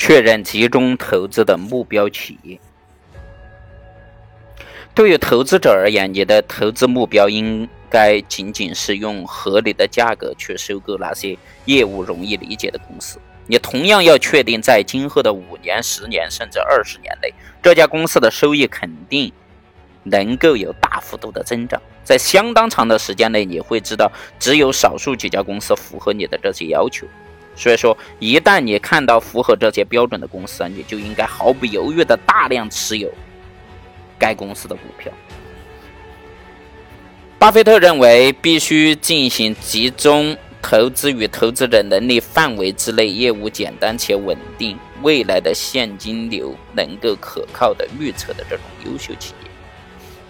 确认集中投资的目标企业。对于投资者而言，你的投资目标应该仅仅是用合理的价格去收购那些业务容易理解的公司。你同样要确定，在今后的五年、十年甚至二十年内，这家公司的收益肯定能够有大幅度的增长。在相当长的时间内，你会知道，只有少数几家公司符合你的这些要求。所以说，一旦你看到符合这些标准的公司，你就应该毫不犹豫的大量持有。该公司的股票，巴菲特认为必须进行集中投资与投资者能力范围之内、业务简单且稳定、未来的现金流能够可靠的预测的这种优秀企业。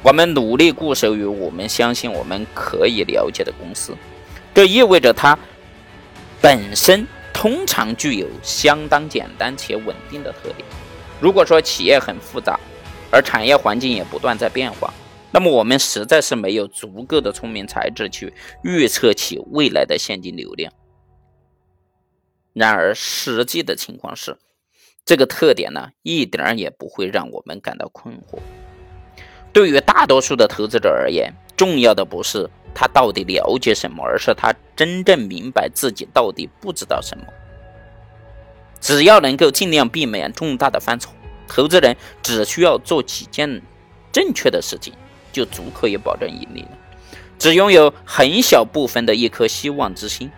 我们努力固守于我们相信我们可以了解的公司，这意味着它本身通常具有相当简单且稳定的特点。如果说企业很复杂，而产业环境也不断在变化，那么我们实在是没有足够的聪明才智去预测其未来的现金流量。然而，实际的情况是，这个特点呢，一点儿也不会让我们感到困惑。对于大多数的投资者而言，重要的不是他到底了解什么，而是他真正明白自己到底不知道什么。只要能够尽量避免重大的犯错。投资人只需要做几件正确的事情，就足可以保证盈利了。只拥有很小部分的一颗希望之心，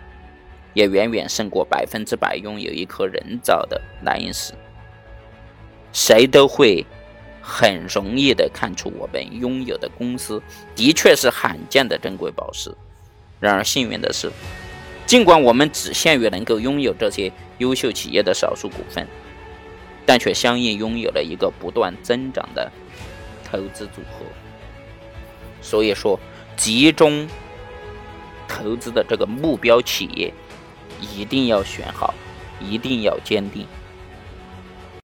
也远远胜过百分之百拥有一颗人造的蓝银石。谁都会很容易的看出我们拥有的公司的确是罕见的珍贵宝石。然而幸运的是，尽管我们只限于能够拥有这些优秀企业的少数股份。但却相应拥有了一个不断增长的投资组合，所以说，集中投资的这个目标企业一定要选好，一定要坚定。